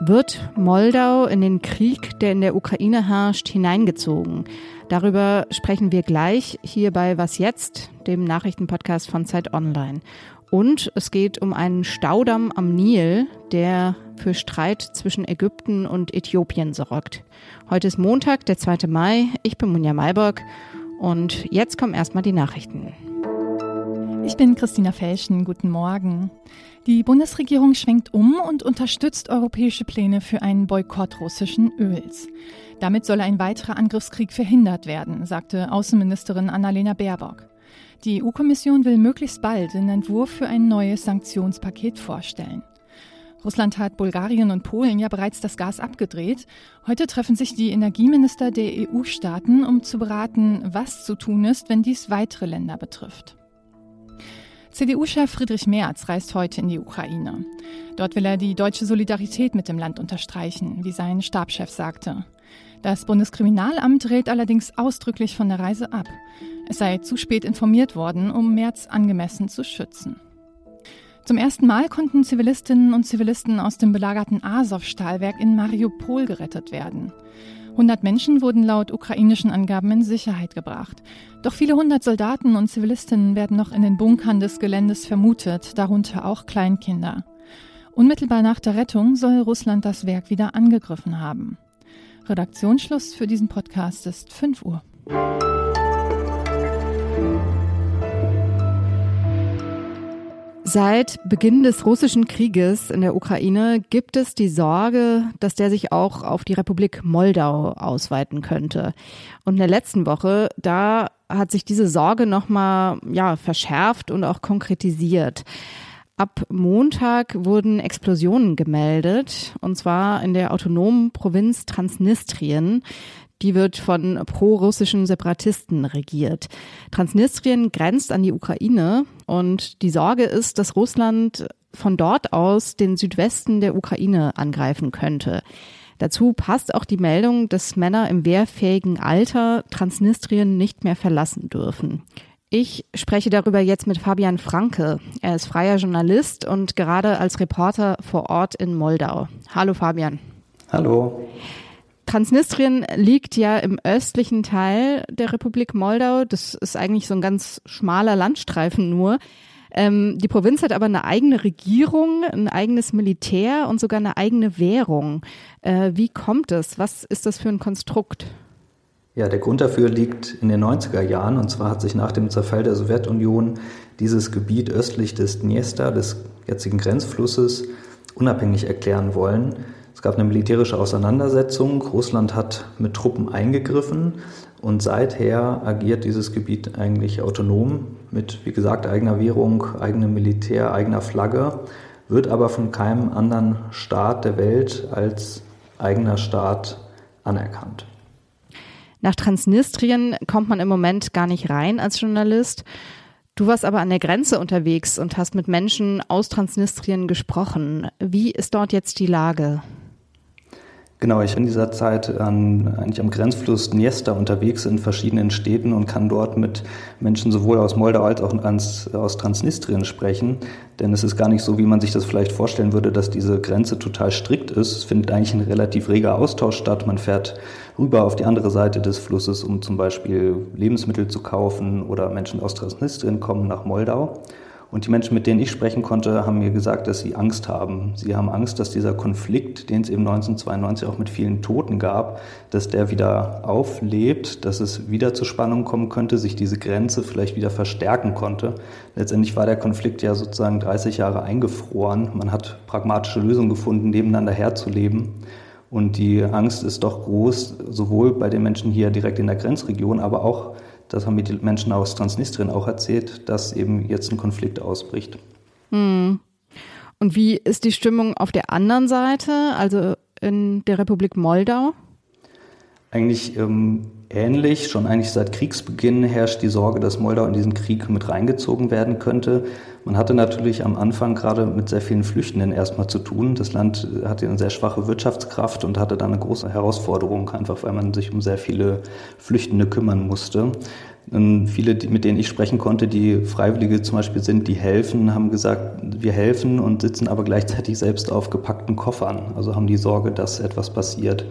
Wird Moldau in den Krieg, der in der Ukraine herrscht, hineingezogen? Darüber sprechen wir gleich hier bei Was jetzt, dem Nachrichtenpodcast von Zeit Online. Und es geht um einen Staudamm am Nil, der für Streit zwischen Ägypten und Äthiopien sorgt. Heute ist Montag, der 2. Mai. Ich bin Munja Malborg und jetzt kommen erstmal die Nachrichten. Ich bin Christina Felschen. Guten Morgen. Die Bundesregierung schwenkt um und unterstützt europäische Pläne für einen Boykott russischen Öls. Damit soll ein weiterer Angriffskrieg verhindert werden, sagte Außenministerin Annalena Baerbock. Die EU-Kommission will möglichst bald den Entwurf für ein neues Sanktionspaket vorstellen. Russland hat Bulgarien und Polen ja bereits das Gas abgedreht. Heute treffen sich die Energieminister der EU-Staaten, um zu beraten, was zu tun ist, wenn dies weitere Länder betrifft. CDU-Chef Friedrich Merz reist heute in die Ukraine. Dort will er die deutsche Solidarität mit dem Land unterstreichen, wie sein Stabschef sagte. Das Bundeskriminalamt rät allerdings ausdrücklich von der Reise ab. Es sei zu spät informiert worden, um März angemessen zu schützen. Zum ersten Mal konnten Zivilistinnen und Zivilisten aus dem belagerten Azov-Stahlwerk in Mariupol gerettet werden. 100 Menschen wurden laut ukrainischen Angaben in Sicherheit gebracht. Doch viele hundert Soldaten und Zivilistinnen werden noch in den Bunkern des Geländes vermutet, darunter auch Kleinkinder. Unmittelbar nach der Rettung soll Russland das Werk wieder angegriffen haben. Redaktionsschluss für diesen Podcast ist 5 Uhr. Seit Beginn des russischen Krieges in der Ukraine gibt es die Sorge, dass der sich auch auf die Republik Moldau ausweiten könnte. Und in der letzten Woche, da hat sich diese Sorge nochmal, ja, verschärft und auch konkretisiert. Ab Montag wurden Explosionen gemeldet, und zwar in der autonomen Provinz Transnistrien. Die wird von pro-russischen Separatisten regiert. Transnistrien grenzt an die Ukraine und die Sorge ist, dass Russland von dort aus den Südwesten der Ukraine angreifen könnte. Dazu passt auch die Meldung, dass Männer im wehrfähigen Alter Transnistrien nicht mehr verlassen dürfen. Ich spreche darüber jetzt mit Fabian Franke. Er ist freier Journalist und gerade als Reporter vor Ort in Moldau. Hallo Fabian. Hallo. Transnistrien liegt ja im östlichen Teil der Republik Moldau. Das ist eigentlich so ein ganz schmaler Landstreifen nur. Ähm, die Provinz hat aber eine eigene Regierung, ein eigenes Militär und sogar eine eigene Währung. Äh, wie kommt es? Was ist das für ein Konstrukt? Ja, der Grund dafür liegt in den 90er Jahren. Und zwar hat sich nach dem Zerfall der Sowjetunion dieses Gebiet östlich des Dniester, des jetzigen Grenzflusses, unabhängig erklären wollen. Es gab eine militärische Auseinandersetzung. Russland hat mit Truppen eingegriffen und seither agiert dieses Gebiet eigentlich autonom mit, wie gesagt, eigener Währung, eigenem Militär, eigener Flagge, wird aber von keinem anderen Staat der Welt als eigener Staat anerkannt. Nach Transnistrien kommt man im Moment gar nicht rein als Journalist. Du warst aber an der Grenze unterwegs und hast mit Menschen aus Transnistrien gesprochen. Wie ist dort jetzt die Lage? Genau, ich bin in dieser Zeit an, eigentlich am Grenzfluss Dniester unterwegs in verschiedenen Städten und kann dort mit Menschen sowohl aus Moldau als auch aus Transnistrien sprechen. Denn es ist gar nicht so, wie man sich das vielleicht vorstellen würde, dass diese Grenze total strikt ist. Es findet eigentlich ein relativ reger Austausch statt. Man fährt rüber auf die andere Seite des Flusses, um zum Beispiel Lebensmittel zu kaufen oder Menschen aus Transnistrien kommen nach Moldau. Und die Menschen, mit denen ich sprechen konnte, haben mir gesagt, dass sie Angst haben. Sie haben Angst, dass dieser Konflikt, den es eben 1992 auch mit vielen Toten gab, dass der wieder auflebt, dass es wieder zu Spannungen kommen könnte, sich diese Grenze vielleicht wieder verstärken konnte. Letztendlich war der Konflikt ja sozusagen 30 Jahre eingefroren. Man hat pragmatische Lösungen gefunden, nebeneinander herzuleben. Und die Angst ist doch groß, sowohl bei den Menschen hier direkt in der Grenzregion, aber auch das haben mir die Menschen aus Transnistrien auch erzählt, dass eben jetzt ein Konflikt ausbricht. Hm. Und wie ist die Stimmung auf der anderen Seite, also in der Republik Moldau? Eigentlich ähm, ähnlich. Schon eigentlich seit Kriegsbeginn herrscht die Sorge, dass Moldau in diesen Krieg mit reingezogen werden könnte. Man hatte natürlich am Anfang gerade mit sehr vielen Flüchtenden erstmal zu tun. Das Land hatte eine sehr schwache Wirtschaftskraft und hatte da eine große Herausforderung, einfach weil man sich um sehr viele Flüchtende kümmern musste. Und viele, mit denen ich sprechen konnte, die Freiwillige zum Beispiel sind, die helfen, haben gesagt, wir helfen und sitzen aber gleichzeitig selbst auf gepackten Koffern. Also haben die Sorge, dass etwas passiert.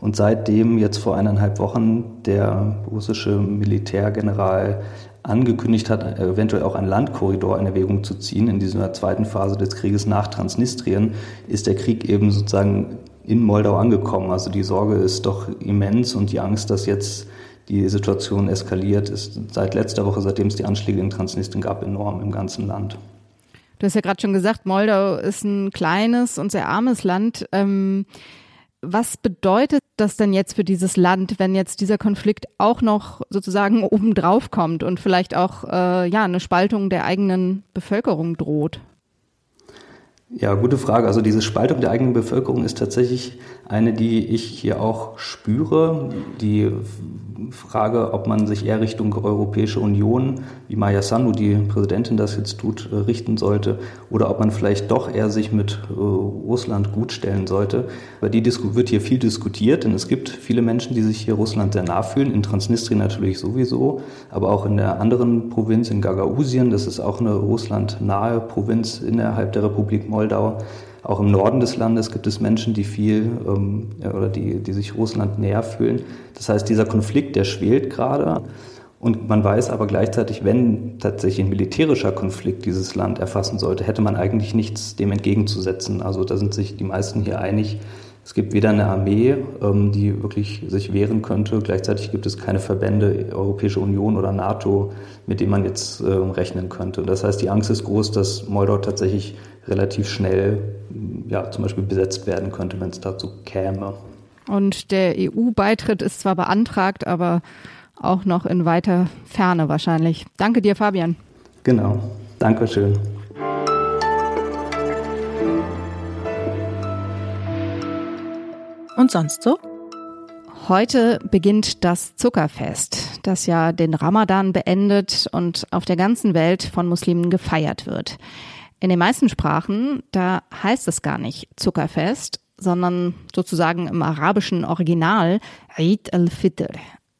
Und seitdem jetzt vor eineinhalb Wochen der russische Militärgeneral angekündigt hat, eventuell auch einen Landkorridor in Erwägung zu ziehen in dieser zweiten Phase des Krieges nach Transnistrien, ist der Krieg eben sozusagen in Moldau angekommen. Also die Sorge ist doch immens und die Angst, dass jetzt die Situation eskaliert, ist seit letzter Woche, seitdem es die Anschläge in Transnistrien gab, enorm im ganzen Land. Du hast ja gerade schon gesagt, Moldau ist ein kleines und sehr armes Land. Ähm, was bedeutet das denn jetzt für dieses Land, wenn jetzt dieser Konflikt auch noch sozusagen obendrauf kommt und vielleicht auch äh, ja eine Spaltung der eigenen Bevölkerung droht? Ja, gute Frage. Also diese Spaltung der eigenen Bevölkerung ist tatsächlich eine, die ich hier auch spüre. Die Frage, ob man sich eher Richtung Europäische Union, wie Maya Sandu, die Präsidentin, das jetzt tut, äh, richten sollte, oder ob man vielleicht doch eher sich mit äh, Russland gutstellen sollte. Weil die Disku wird hier viel diskutiert, denn es gibt viele Menschen, die sich hier Russland sehr nah fühlen, in Transnistrien natürlich sowieso, aber auch in der anderen Provinz, in Gagausien, das ist auch eine russlandnahe Provinz innerhalb der Republik Moldau. Auch im Norden des Landes gibt es Menschen, die viel ähm, oder die, die sich Russland näher fühlen. Das heißt, dieser Konflikt, der schwelt gerade. Und man weiß aber gleichzeitig, wenn tatsächlich ein militärischer Konflikt dieses Land erfassen sollte, hätte man eigentlich nichts dem entgegenzusetzen. Also da sind sich die meisten hier einig, es gibt weder eine Armee, ähm, die wirklich sich wehren könnte, gleichzeitig gibt es keine Verbände, Europäische Union oder NATO, mit denen man jetzt ähm, rechnen könnte. Das heißt, die Angst ist groß, dass Moldau tatsächlich relativ schnell ja, zum Beispiel besetzt werden könnte, wenn es dazu käme. Und der EU-Beitritt ist zwar beantragt, aber auch noch in weiter Ferne wahrscheinlich. Danke dir, Fabian. Genau. Dankeschön. Und sonst so? Heute beginnt das Zuckerfest, das ja den Ramadan beendet und auf der ganzen Welt von Muslimen gefeiert wird. In den meisten Sprachen, da heißt es gar nicht Zuckerfest, sondern sozusagen im arabischen Original Eid al-Fitr.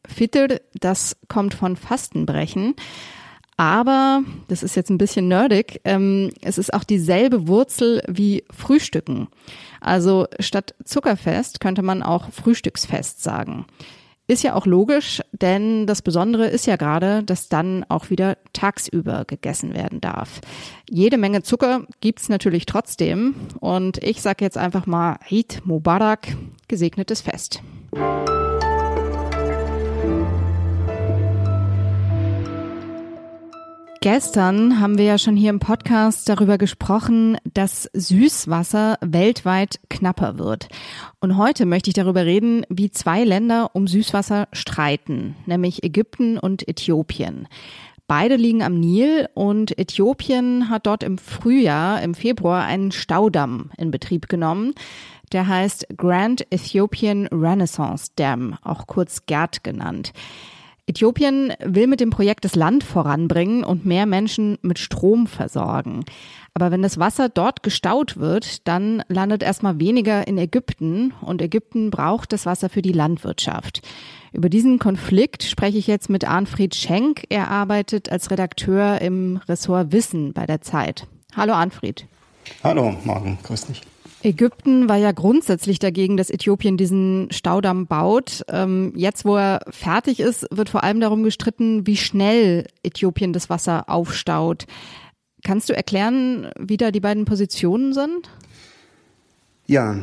Fitr, das kommt von Fastenbrechen. Aber, das ist jetzt ein bisschen nerdig, ähm, es ist auch dieselbe Wurzel wie Frühstücken. Also statt Zuckerfest könnte man auch Frühstücksfest sagen. Ist ja auch logisch, denn das Besondere ist ja gerade, dass dann auch wieder tagsüber gegessen werden darf. Jede Menge Zucker gibt's natürlich trotzdem und ich sage jetzt einfach mal Eid Mubarak, gesegnetes Fest. Gestern haben wir ja schon hier im Podcast darüber gesprochen, dass Süßwasser weltweit knapper wird. Und heute möchte ich darüber reden, wie zwei Länder um Süßwasser streiten, nämlich Ägypten und Äthiopien. Beide liegen am Nil und Äthiopien hat dort im Frühjahr, im Februar, einen Staudamm in Betrieb genommen. Der heißt Grand Ethiopian Renaissance Dam, auch kurz GERD genannt. Äthiopien will mit dem Projekt das Land voranbringen und mehr Menschen mit Strom versorgen. Aber wenn das Wasser dort gestaut wird, dann landet erstmal weniger in Ägypten und Ägypten braucht das Wasser für die Landwirtschaft. Über diesen Konflikt spreche ich jetzt mit Arnfried Schenk. Er arbeitet als Redakteur im Ressort Wissen bei der Zeit. Hallo Arnfried. Hallo, morgen, grüß dich. Ägypten war ja grundsätzlich dagegen, dass Äthiopien diesen Staudamm baut. Ähm, jetzt, wo er fertig ist, wird vor allem darum gestritten, wie schnell Äthiopien das Wasser aufstaut. Kannst du erklären, wie da die beiden Positionen sind? Ja,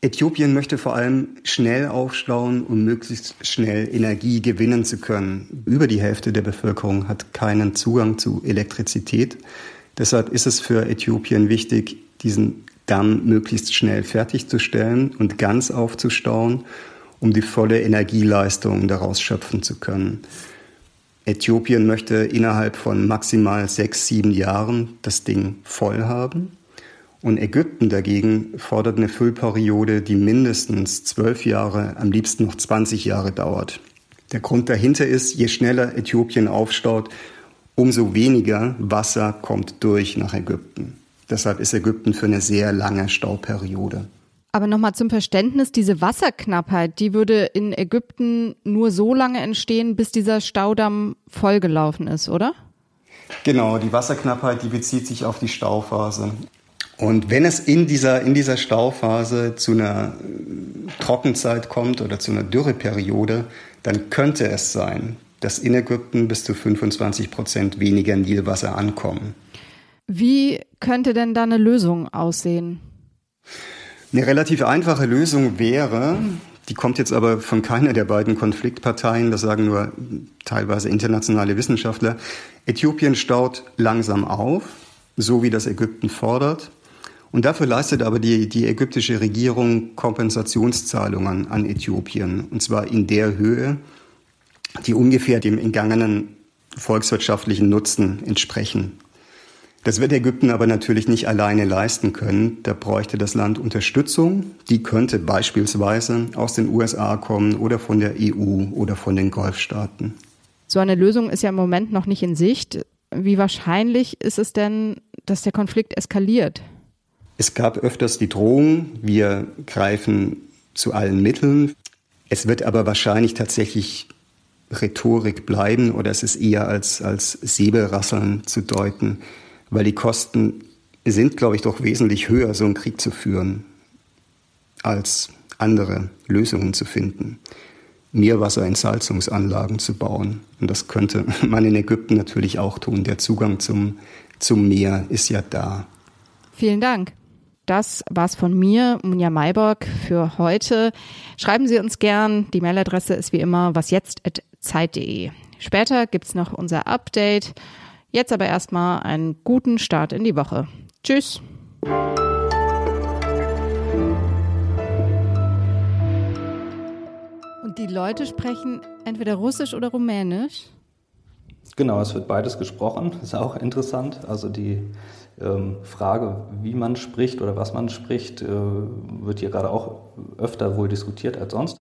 Äthiopien möchte vor allem schnell aufstauen, um möglichst schnell Energie gewinnen zu können. Über die Hälfte der Bevölkerung hat keinen Zugang zu Elektrizität. Deshalb ist es für Äthiopien wichtig, diesen dann möglichst schnell fertigzustellen und ganz aufzustauen, um die volle Energieleistung daraus schöpfen zu können. Äthiopien möchte innerhalb von maximal sechs, sieben Jahren das Ding voll haben. Und Ägypten dagegen fordert eine Füllperiode, die mindestens zwölf Jahre, am liebsten noch 20 Jahre dauert. Der Grund dahinter ist, je schneller Äthiopien aufstaut, umso weniger Wasser kommt durch nach Ägypten. Deshalb ist Ägypten für eine sehr lange Stauperiode. Aber nochmal zum Verständnis, diese Wasserknappheit, die würde in Ägypten nur so lange entstehen, bis dieser Staudamm vollgelaufen ist, oder? Genau, die Wasserknappheit, die bezieht sich auf die Stauphase. Und wenn es in dieser, in dieser Stauphase zu einer äh, Trockenzeit kommt oder zu einer Dürreperiode, dann könnte es sein, dass in Ägypten bis zu 25 Prozent weniger Nilwasser ankommen. Wie könnte denn da eine Lösung aussehen? Eine relativ einfache Lösung wäre, die kommt jetzt aber von keiner der beiden Konfliktparteien, das sagen nur teilweise internationale Wissenschaftler. Äthiopien staut langsam auf, so wie das Ägypten fordert. Und dafür leistet aber die, die ägyptische Regierung Kompensationszahlungen an Äthiopien. Und zwar in der Höhe, die ungefähr dem entgangenen volkswirtschaftlichen Nutzen entsprechen. Das wird Ägypten aber natürlich nicht alleine leisten können. Da bräuchte das Land Unterstützung. Die könnte beispielsweise aus den USA kommen oder von der EU oder von den Golfstaaten. So eine Lösung ist ja im Moment noch nicht in Sicht. Wie wahrscheinlich ist es denn, dass der Konflikt eskaliert? Es gab öfters die Drohung, wir greifen zu allen Mitteln. Es wird aber wahrscheinlich tatsächlich Rhetorik bleiben oder es ist eher als, als Säbelrasseln zu deuten weil die Kosten sind, glaube ich, doch wesentlich höher, so einen Krieg zu führen, als andere Lösungen zu finden. Meerwasserentsalzungsanlagen zu bauen. Und das könnte man in Ägypten natürlich auch tun. Der Zugang zum, zum Meer ist ja da. Vielen Dank. Das war's von mir, Munja Mayborg, für heute. Schreiben Sie uns gern. Die Mailadresse ist wie immer wasjetzt.zeit.de. Später gibt's noch unser Update. Jetzt aber erstmal einen guten Start in die Woche. Tschüss. Und die Leute sprechen entweder Russisch oder Rumänisch? Genau, es wird beides gesprochen. Das ist auch interessant. Also die ähm, Frage, wie man spricht oder was man spricht, äh, wird hier gerade auch öfter wohl diskutiert als sonst.